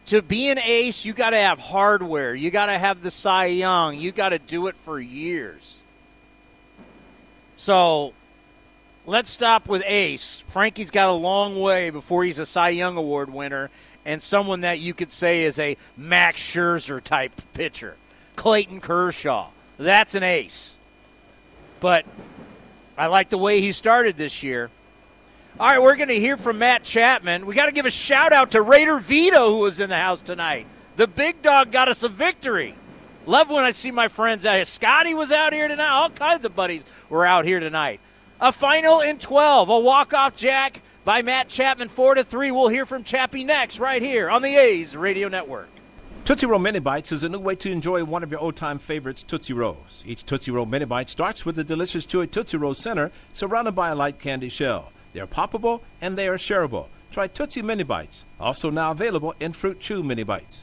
To be an ace, you got to have hardware. You got to have the Cy Young. You got to do it for years. So let's stop with Ace. Frankie's got a long way before he's a Cy Young Award winner and someone that you could say is a Max Scherzer type pitcher. Clayton Kershaw. That's an ace. But I like the way he started this year. All right, we're going to hear from Matt Chapman. We got to give a shout out to Raider Vito, who was in the house tonight. The big dog got us a victory. Love when I see my friends out here. Scotty was out here tonight. All kinds of buddies were out here tonight. A final in 12, a walk-off jack by Matt Chapman, 4 to 3. We'll hear from Chappie next, right here on the A's Radio Network. Tootsie Roll Mini Bites is a new way to enjoy one of your old-time favorites, Tootsie Rolls. Each Tootsie Roll Mini Bite starts with a delicious chewy Tootsie Roll center surrounded by a light candy shell. They are poppable and they are shareable. Try Tootsie Mini Bites, also now available in Fruit Chew Mini Bites.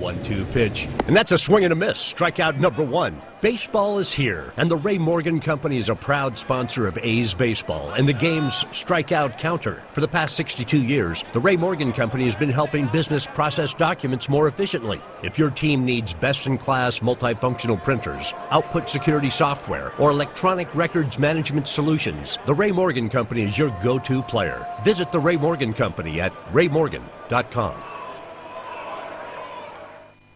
One two pitch. And that's a swing and a miss. Strikeout number one. Baseball is here, and the Ray Morgan Company is a proud sponsor of A's Baseball and the game's strikeout counter. For the past 62 years, the Ray Morgan Company has been helping business process documents more efficiently. If your team needs best in class multifunctional printers, output security software, or electronic records management solutions, the Ray Morgan Company is your go to player. Visit the Ray Morgan Company at raymorgan.com.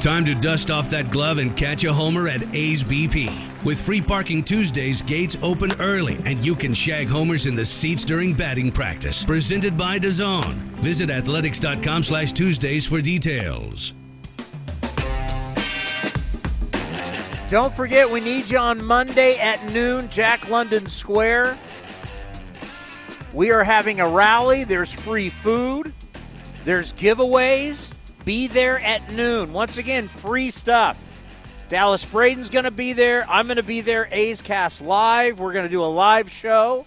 Time to dust off that glove and catch a homer at A's BP. With free parking Tuesdays, gates open early, and you can shag homers in the seats during batting practice. Presented by DAZN. Visit athletics.com slash Tuesdays for details. Don't forget, we need you on Monday at noon, Jack London Square. We are having a rally. There's free food, there's giveaways. Be there at noon. Once again, free stuff. Dallas Braden's going to be there. I'm going to be there. A's Cast Live. We're going to do a live show.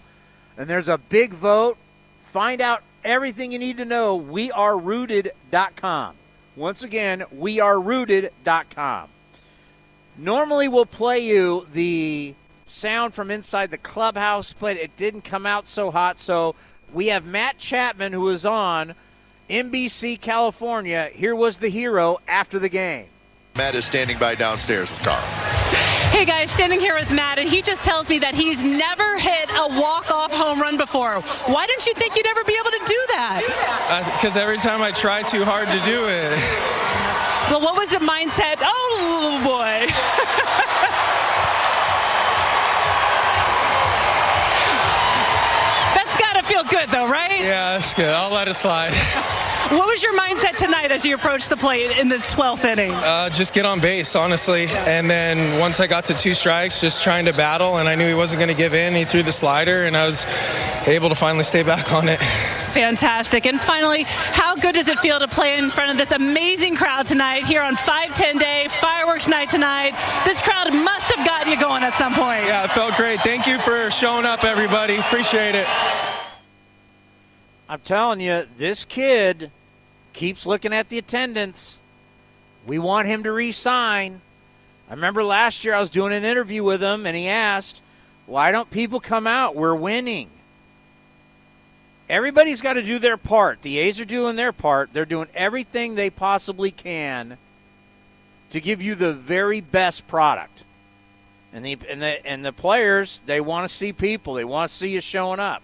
And there's a big vote. Find out everything you need to know. WeAreRooted.com. Once again, WeAreRooted.com. Normally, we'll play you the sound from inside the clubhouse, but it didn't come out so hot. So we have Matt Chapman, who is on NBC California. Here was the hero after the game. Matt is standing by downstairs with Carl. Hey guys, standing here with Matt, and he just tells me that he's never hit a walk-off home run before. Why didn't you think you'd ever be able to do that? Because uh, every time I try too hard to do it. Well, what was the mindset? Oh boy. feel good though, right? Yeah, that's good. I'll let it slide. what was your mindset tonight as you approached the plate in this 12th inning? Uh, just get on base, honestly. And then once I got to two strikes, just trying to battle, and I knew he wasn't going to give in. He threw the slider, and I was able to finally stay back on it. Fantastic. And finally, how good does it feel to play in front of this amazing crowd tonight here on 510 Day, fireworks night tonight? This crowd must have gotten you going at some point. Yeah, it felt great. Thank you for showing up, everybody. Appreciate it. I'm telling you, this kid keeps looking at the attendance. We want him to resign. I remember last year I was doing an interview with him and he asked, Why don't people come out? We're winning. Everybody's got to do their part. The A's are doing their part. They're doing everything they possibly can to give you the very best product. And the and the and the players, they want to see people. They want to see you showing up.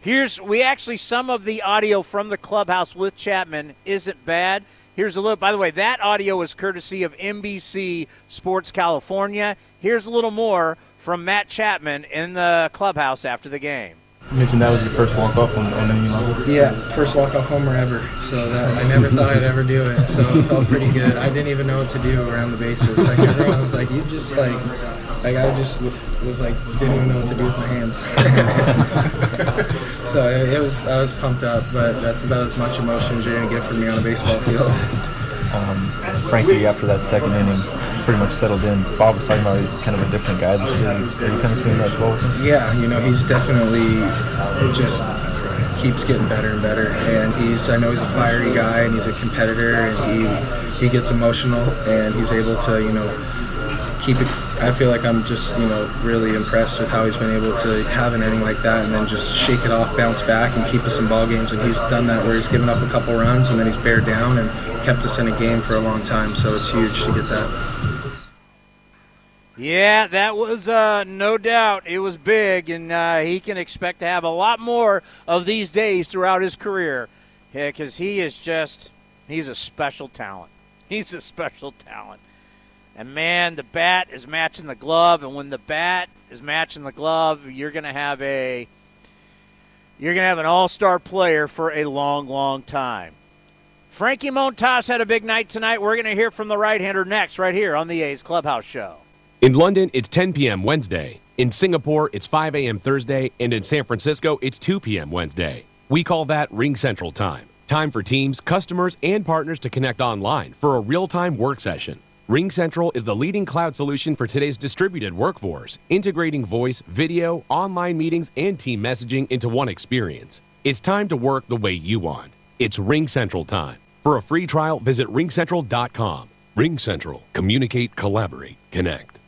Here's we actually some of the audio from the clubhouse with Chapman isn't bad. Here's a little. By the way, that audio is courtesy of NBC Sports California. Here's a little more from Matt Chapman in the clubhouse after the game. You mentioned that was your first walk off on, on any level. Yeah, first walk off homer ever. So that I never thought I'd ever do it. So it felt pretty good. I didn't even know what to do around the bases. Like everyone was like, "You just like," like I just was like, didn't even know what to do with my hands. so it, it, was I was pumped up, but that's about as much emotion as you're gonna get from me on a baseball field. Um, Frankie, after that second inning, pretty much settled in. Bob was talking about he's kind of a different guy. Are you, kind of seeing that as well with him? Yeah, you know, he's definitely just keeps getting better and better. And he's, I know he's a fiery guy and he's a competitor and he, he gets emotional and he's able to, you know, keep it. I feel like I'm just, you know, really impressed with how he's been able to have an inning like that and then just shake it off, bounce back, and keep us in ball games. And he's done that where he's given up a couple runs and then he's bared down and kept us in a game for a long time. So it's huge to get that. Yeah, that was uh, no doubt. It was big, and uh, he can expect to have a lot more of these days throughout his career because he is just, he's a special talent. He's a special talent. And man, the bat is matching the glove, and when the bat is matching the glove, you're going to have a you're going to have an all-star player for a long, long time. Frankie Montas had a big night tonight. We're going to hear from the right-hander next, right here on the A's Clubhouse Show. In London, it's 10 p.m. Wednesday. In Singapore, it's 5 a.m. Thursday. And in San Francisco, it's 2 p.m. Wednesday. We call that Ring Central Time. Time for teams, customers, and partners to connect online for a real time work session. Ring Central is the leading cloud solution for today's distributed workforce, integrating voice, video, online meetings, and team messaging into one experience. It's time to work the way you want. It's Ring Central time. For a free trial, visit ringcentral.com. Ring Central. Communicate, collaborate, connect.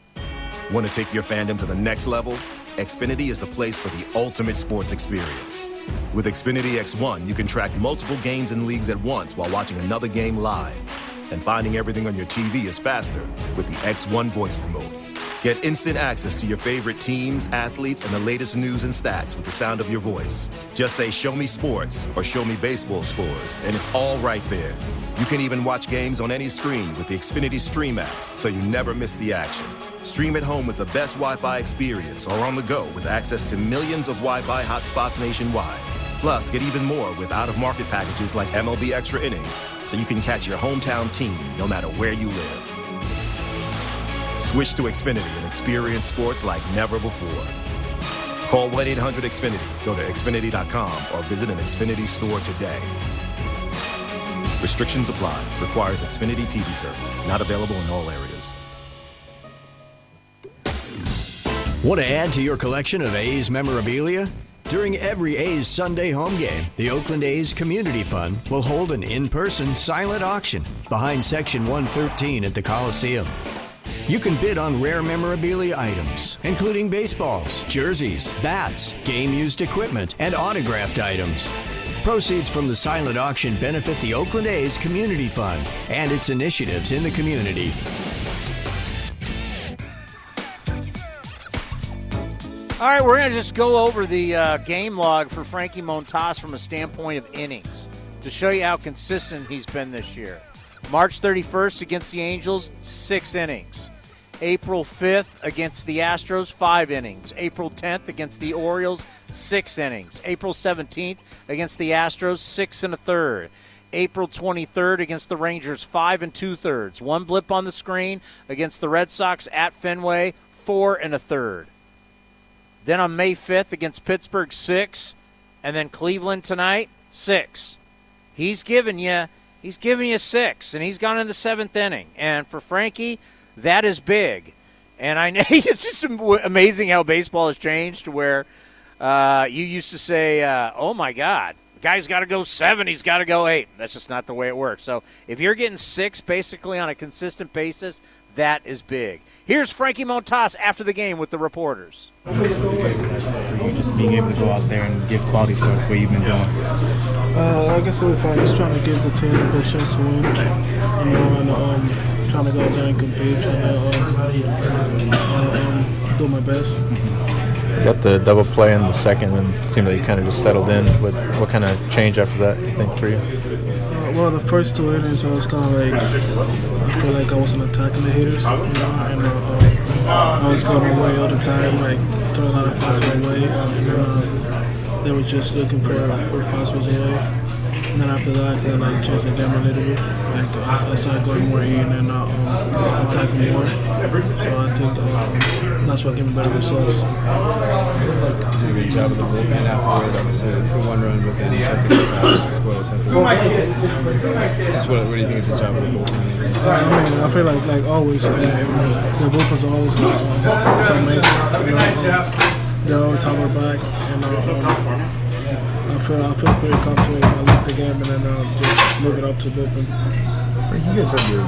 Want to take your fandom to the next level? Xfinity is the place for the ultimate sports experience. With Xfinity X1, you can track multiple games and leagues at once while watching another game live. And finding everything on your TV is faster with the X1 voice remote. Get instant access to your favorite teams, athletes, and the latest news and stats with the sound of your voice. Just say, Show me sports or Show me baseball scores, and it's all right there. You can even watch games on any screen with the Xfinity Stream app, so you never miss the action. Stream at home with the best Wi Fi experience or on the go with access to millions of Wi Fi hotspots nationwide. Plus, get even more with out of market packages like MLB Extra Innings, so you can catch your hometown team no matter where you live. Switch to Xfinity and experience sports like never before. Call 1 800 Xfinity, go to Xfinity.com, or visit an Xfinity store today. Restrictions apply. Requires Xfinity TV service. Not available in all areas. Want to add to your collection of A's memorabilia? During every A's Sunday home game, the Oakland A's Community Fund will hold an in person silent auction behind Section 113 at the Coliseum. You can bid on rare memorabilia items, including baseballs, jerseys, bats, game used equipment, and autographed items. Proceeds from the silent auction benefit the Oakland A's Community Fund and its initiatives in the community. All right, we're going to just go over the uh, game log for Frankie Montas from a standpoint of innings to show you how consistent he's been this year. March 31st against the Angels, six innings. April 5th against the Astros, five innings. April 10th against the Orioles, six innings. April 17th against the Astros, six and a third. April 23rd against the Rangers, five and two thirds. One blip on the screen against the Red Sox at Fenway, four and a third. Then on May 5th against Pittsburgh, six. And then Cleveland tonight, six. He's given you he's given you six, and he's gone in the seventh inning. And for Frankie, that is big. And I know it's just amazing how baseball has changed to where uh, you used to say, uh, oh my God, the guy's got to go seven, he's got to go eight. That's just not the way it works. So if you're getting six basically on a consistent basis, that is big. Here's Frankie Montas after the game with the reporters. Just being able to go out there and give quality starts where you've been doing. Uh, I guess we're fine. Just trying to give the team the best chance to win. You know, and um, trying to go out there and compete, trying to um, um, do my best. You got the double play in the second, and it seemed like you kind of just settled in. What what kind of change after that you think for you? Well, the first two innings, I was kind of like I feel like I wasn't attacking the hitters, you know, and uh, I was going away all the time, like throwing a lot of fastball away, and uh, they were just looking for for fastballs away. And then after that, I kind of like changed the game a little bit. Like I, started going more in and uh, um, attacking more. So I think uh, that's what gave me better results. You did a great job with the bullpen afterwards. Obviously, the one run, but then you had to go back and score the tenth. Just what, what do you think of the job with the bullpen? I, mean, I feel like like always, uh, the bullpen's always uh, it's amazing. You know, they always have our back, and uh, um, I feel I feel pretty comfortable when I left the game, and then uh, just move it up to the bullpen. Frank, you guys have your,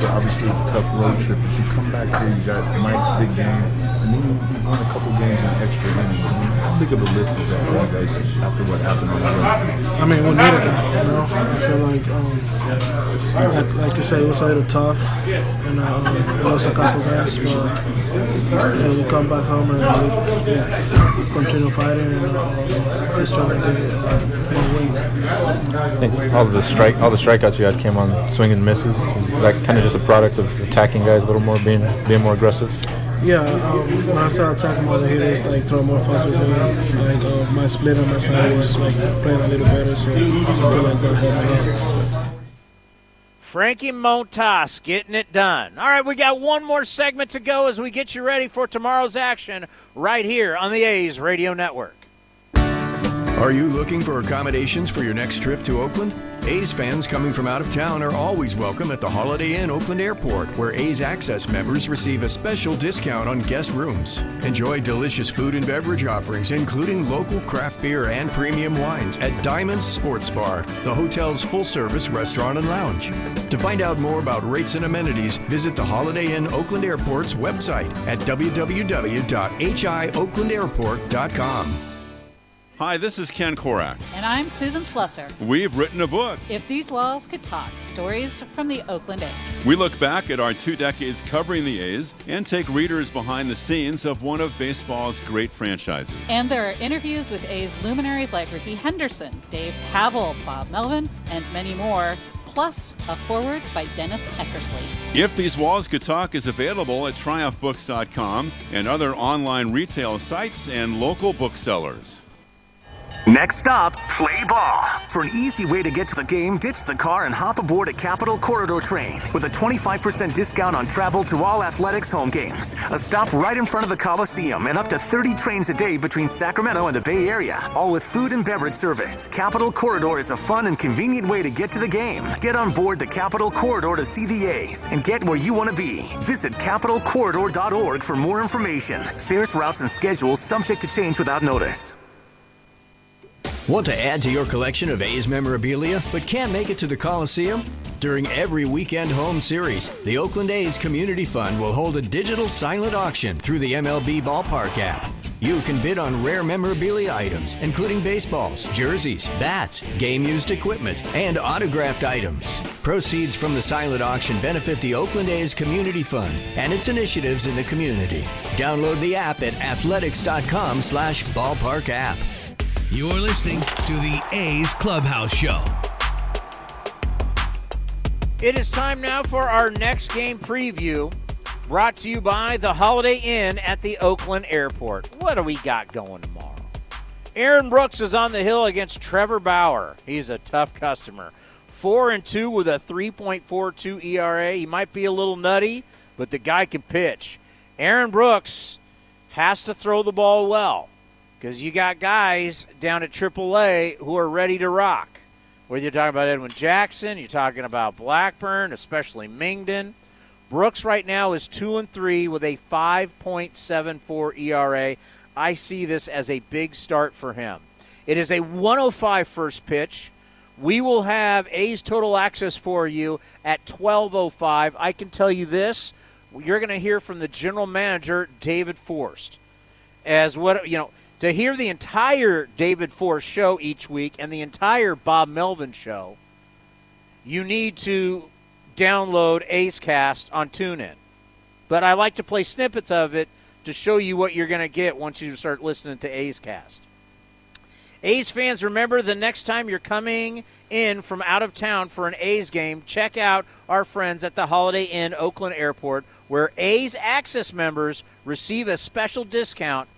your obviously tough road trip. As you come back here, you got Mike's big game, and then you, you won a couple games in extra innings. I mean, how big of a lift is that for you guys after what happened on the road? I mean, we needed that. You know, I feel like, um, like, like you say, it was a little tough, and uh, we lost a couple games, but yeah, we come back home and we, we continue fighting and uh, just trying to get uh, more wins. I think all the strike, all the strikeouts you had came on swinging misses. Is that kind of just a product of attacking guys a little more, being being more aggressive. Yeah, um, when I started attacking more the hitters, like throw more fastballs in, like uh, my split on my side was like playing a little better, so I feel like that helped me out. Frankie Montas getting it done. All right, we got one more segment to go as we get you ready for tomorrow's action right here on the A's Radio Network. Are you looking for accommodations for your next trip to Oakland? A's fans coming from out of town are always welcome at the Holiday Inn Oakland Airport, where A's Access members receive a special discount on guest rooms. Enjoy delicious food and beverage offerings, including local craft beer and premium wines at Diamond's Sports Bar, the hotel's full service restaurant and lounge. To find out more about rates and amenities, visit the Holiday Inn Oakland Airport's website at www.hioaklandairport.com. Hi, this is Ken Korach. And I'm Susan Slusser. We've written a book. If These Walls Could Talk Stories from the Oakland A's. We look back at our two decades covering the A's and take readers behind the scenes of one of baseball's great franchises. And there are interviews with A's luminaries like Rickey Henderson, Dave Kaval, Bob Melvin, and many more plus a foreword by Dennis Eckersley. If These Walls Could Talk is available at triumphbooks.com and other online retail sites and local booksellers. Next stop, play ball. For an easy way to get to the game, ditch the car and hop aboard a Capitol Corridor train with a 25% discount on travel to all athletics home games. A stop right in front of the Coliseum and up to 30 trains a day between Sacramento and the Bay Area, all with food and beverage service. Capitol Corridor is a fun and convenient way to get to the game. Get on board the Capitol Corridor to see the A's and get where you want to be. Visit capitolcorridor.org for more information. Fares, routes, and schedules subject to change without notice. Want to add to your collection of A's memorabilia but can't make it to the Coliseum? During every weekend home series, the Oakland A's Community Fund will hold a digital silent auction through the MLB Ballpark app. You can bid on rare memorabilia items, including baseballs, jerseys, bats, game used equipment, and autographed items. Proceeds from the silent auction benefit the Oakland A's Community Fund and its initiatives in the community. Download the app at athletics.com slash ballpark app. You're listening to the A's Clubhouse Show. It is time now for our next game preview, brought to you by the Holiday Inn at the Oakland Airport. What do we got going tomorrow? Aaron Brooks is on the hill against Trevor Bauer. He's a tough customer. Four and two with a 3.42 ERA. He might be a little nutty, but the guy can pitch. Aaron Brooks has to throw the ball well because you got guys down at AAA who are ready to rock. Whether you're talking about Edwin Jackson, you're talking about Blackburn, especially Mengden. Brooks right now is two and three with a 5.74 ERA. I see this as a big start for him. It is a 105 first pitch. We will have A's total access for you at 12:05. I can tell you this: you're going to hear from the general manager David Forst. As what you know, to hear the entire David Forst show each week and the entire Bob Melvin show, you need to download A's Cast on TuneIn. But I like to play snippets of it to show you what you're going to get once you start listening to A's Cast. A's fans, remember the next time you're coming in from out of town for an A's game, check out our friends at the Holiday Inn Oakland Airport, where A's Access members receive a special discount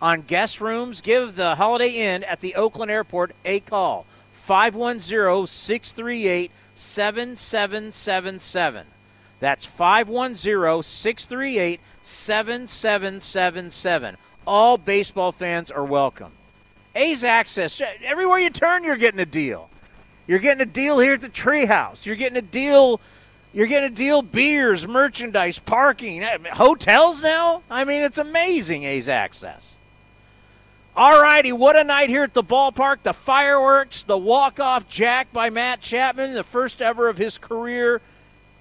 on guest rooms. Give the Holiday Inn at the Oakland Airport a call 510 638 7777. That's 510 638 7777. All baseball fans are welcome. A's Access, everywhere you turn, you're getting a deal. You're getting a deal here at the Treehouse. You're getting a deal. You're getting a deal beers, merchandise, parking, eh, hotels now. I mean, it's amazing, A's Access. All righty, what a night here at the ballpark. The fireworks, the walk-off jack by Matt Chapman, the first ever of his career.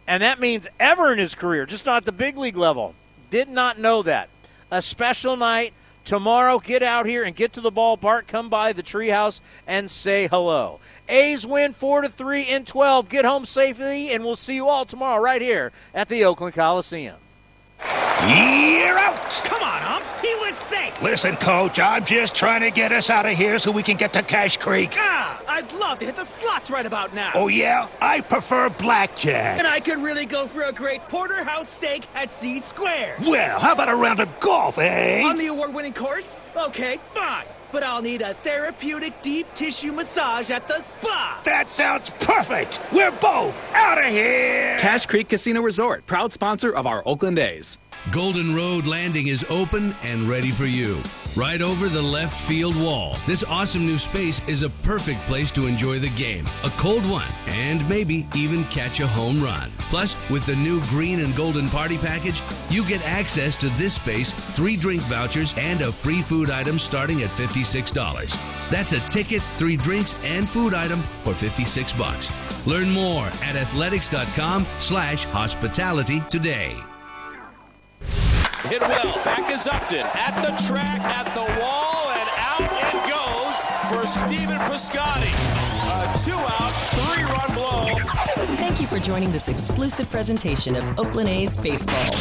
And that means ever in his career, just not the big league level. Did not know that. A special night. Tomorrow, get out here and get to the ballpark. Come by the treehouse and say hello. A's win 4 to 3 in 12. Get home safely, and we'll see you all tomorrow right here at the Oakland Coliseum. You're out! Come on, Ump. He was safe. Listen, Coach, I'm just trying to get us out of here so we can get to Cache Creek. Ah, I'd love to hit the slots right about now. Oh, yeah? I prefer blackjack. And I could really go for a great porterhouse steak at C Square. Well, how about a round of golf, eh? On the award-winning course? Okay, fine. But I'll need a therapeutic deep tissue massage at the spa. That sounds perfect. We're both out of here. Cache Creek Casino Resort, proud sponsor of our Oakland A's. Golden Road Landing is open and ready for you. Right over the left field wall. This awesome new space is a perfect place to enjoy the game, a cold one, and maybe even catch a home run. Plus, with the new green and golden party package, you get access to this space, three drink vouchers, and a free food item starting at $56. That's a ticket, three drinks, and food item for 56 bucks. Learn more at athletics.com slash hospitality today. Hit well. Back is Upton. At the track, at the wall, and out it goes. for Stephen Piscotty. A two-out, three-run blow. Thank you for joining this exclusive presentation of Oakland A's Baseball.